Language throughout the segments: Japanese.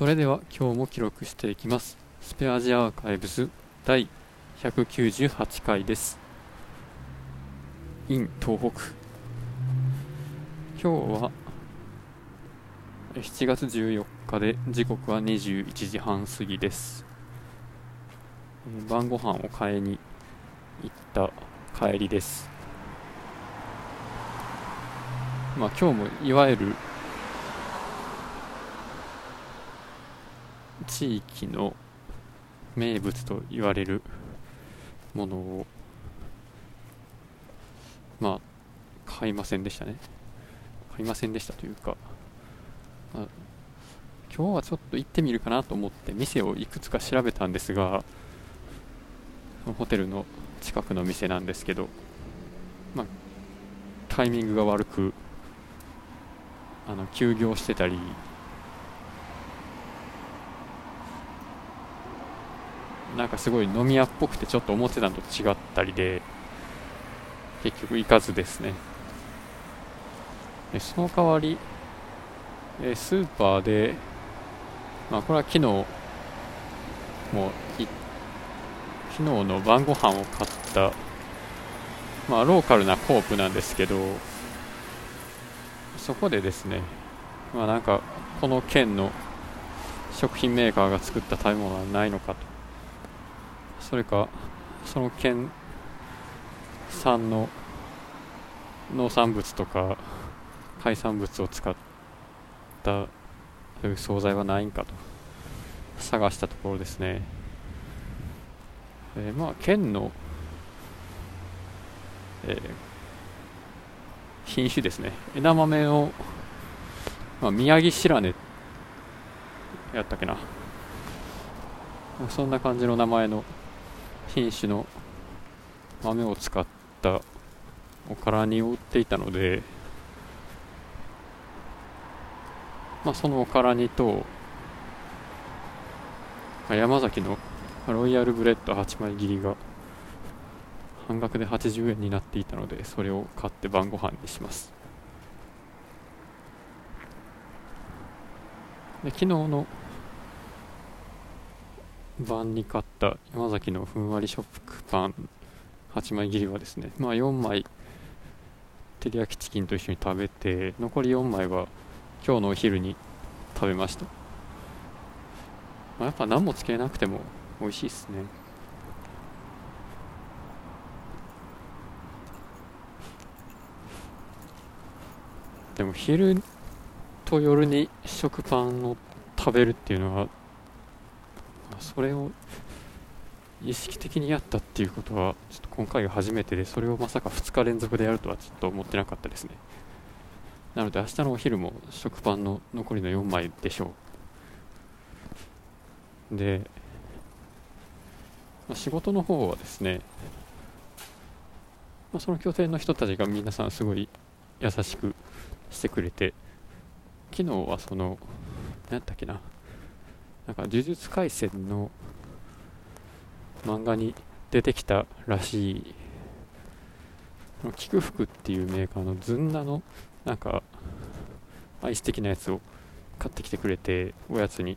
それでは今日も記録していきます。スペアジアアーカイブス第198回です。in 東北。今日は7月14日で時刻は21時半過ぎです。晩ご飯を買いに行った帰りです。まあ今日もいわゆる地域の名物と言われるものをまあ買いませんでしたね。買いませんでしたというか、まあ、今日はちょっと行ってみるかなと思って店をいくつか調べたんですがホテルの近くの店なんですけど、まあ、タイミングが悪くあの休業してたりなんかすごい飲み屋っぽくてちょっと思ってたのと違ったりで結局行かずですね。でその代わりえスーパーでまあこれは昨日もい昨日の晩ご飯を買ったまあローカルなコープなんですけどそこでですねまあなんかこの県の食品メーカーが作った食べ物はないのかと。それかその県産の農産物とか海産物を使ったそういう惣菜はないんかと。探したところですね、えーまあ県の、えー品種ですね。枝豆を、まあ、宮城白根やったっけな。そんな感じの名前の品種の豆を使ったおから煮を売っていたので、まあ、そのおから煮とまあ山崎のロイヤルブレッド8枚切りが半額で80円になっていたのでそれを買って晩ご飯にします。で昨日の晩に買った山崎のふんわり食パン8枚切りはですねまあ4枚照り焼きチキンと一緒に食べて残り4枚は今日のお昼に食べました、まあ、やっぱ何もつけなくても美味しいですね。でも昼と夜に食パンを食べるっていうのはそれを意識的にやったっていうことはちょっと今回が初めてでそれをまさか2日連続でやるとはちょっと思ってなかったですね。なので明日のお昼も食パンの残りの4枚でしょう。で、まあ、仕事の方はですね、まあ、その拠点の人たちが皆さんすごい優しくしてくれて昨日はその何だっけななんか呪術廻戦の漫画に出てきたらしい。菊福っていうメーカーのずんだのなんかアイス的なやつを買ってきてくれておやつに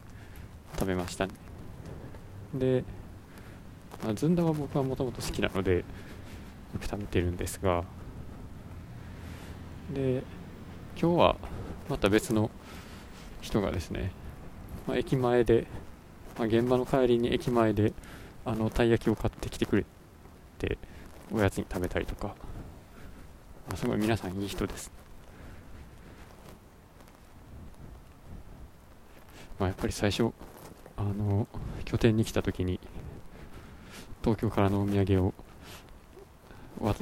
食べましたね。で、まあ、ずんだは僕はもともと好きなのでよく食べてるんですがで今日はまた別の人がですね、まあ、駅前で、まあ、現場の帰りに駅前であのたい焼きを買ってきてくれておやつに食べたりとか、まあ、すごい皆さんいい人です、まあ、やっぱり最初あの拠点に来た時に東京からのお土産を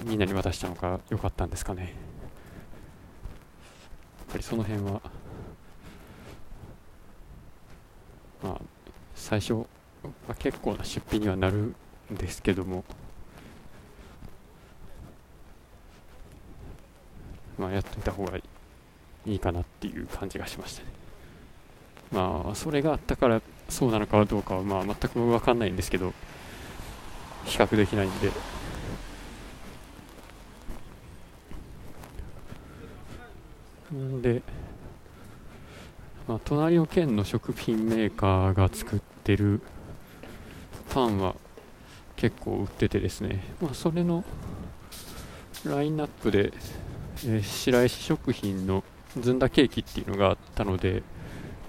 みんなに渡したのが良かったんですかね。やっぱりその辺はまあ最初は結構な出費にはなるんですけども。まあやっといた方がいいかなっていう感じがしましたね。まあそれがあったからそうなのかどうかはまあ全く分かんないんですけど比較できないんで。んでまあ、隣の県の食品メーカーが作ってるパンは結構売っててですね、まあ、それのラインナップで、えー、白石食品のずんだケーキっていうのがあったので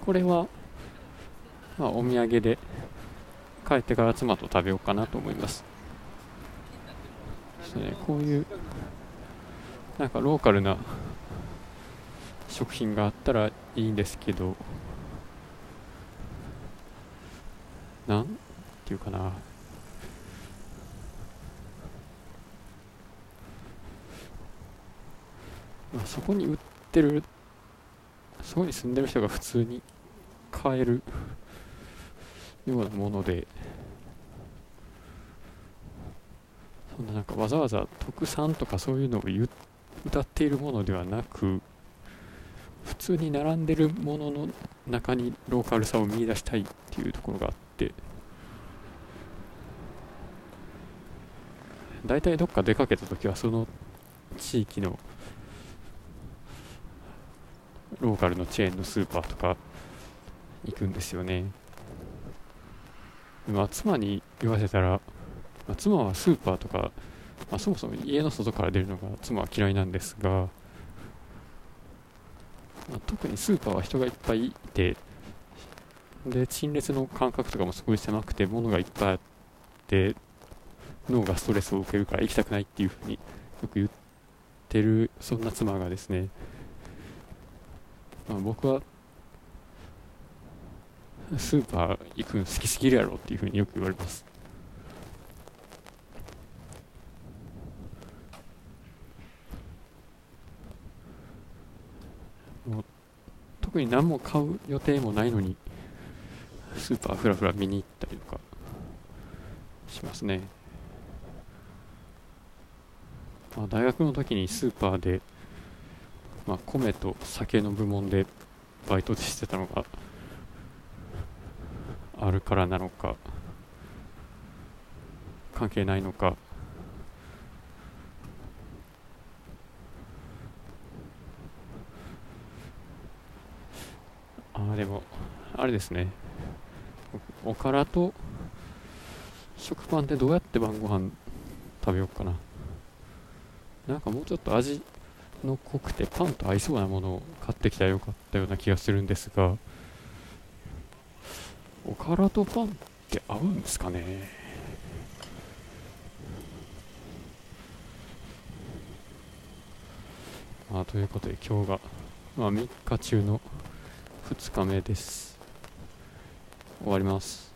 これは、まあ、お土産で帰ってから妻と食べようかなと思います。ですねこういうなんかローカルな食品があったらいいんですけどなんていうかな。まあ、そこに売ってるそこに住んでる人が普通に買えるようなものでそんななんかわざわざ特産とかそういうのを歌っているものではなく普通に並んでるものの中にローカルさを見出したいっていうところがあって大体どっか出かけた時はその地域のローカルのチェーンのスーパーとか行くんですよね。まあ、妻に言わせたら、まあ、妻はスーパーとか、まあ、そもそも家の外から出るのが妻は嫌いなんですが、まあ、特にスーパーは人がいっぱいいて、で、陳列の間隔とかもすごい狭くて、物がいっぱいあって、脳がストレスを受けるから行きたくないっていうふうによく言ってる、そんな妻がですね、まあ、僕はスーパー行くの好きすぎるやろっていうふうによく言われますもう特に何も買う予定もないのにスーパーふらふら見に行ったりとかしますね、まあ、大学の時にスーパーで、まあ、米と酒の部門でバイトしてたのがあるからなのか関係ないのかあでもあれですね。おからと食パンってどうやって晩ご飯食べようかな。なんかもうちょっと味の濃くてパンと合いそうなものを買ってきたらよかったような気がするんですがおからとパンって合うんですかね。まあ、ということで今日が、まあ、3日中の2日目です。終わります。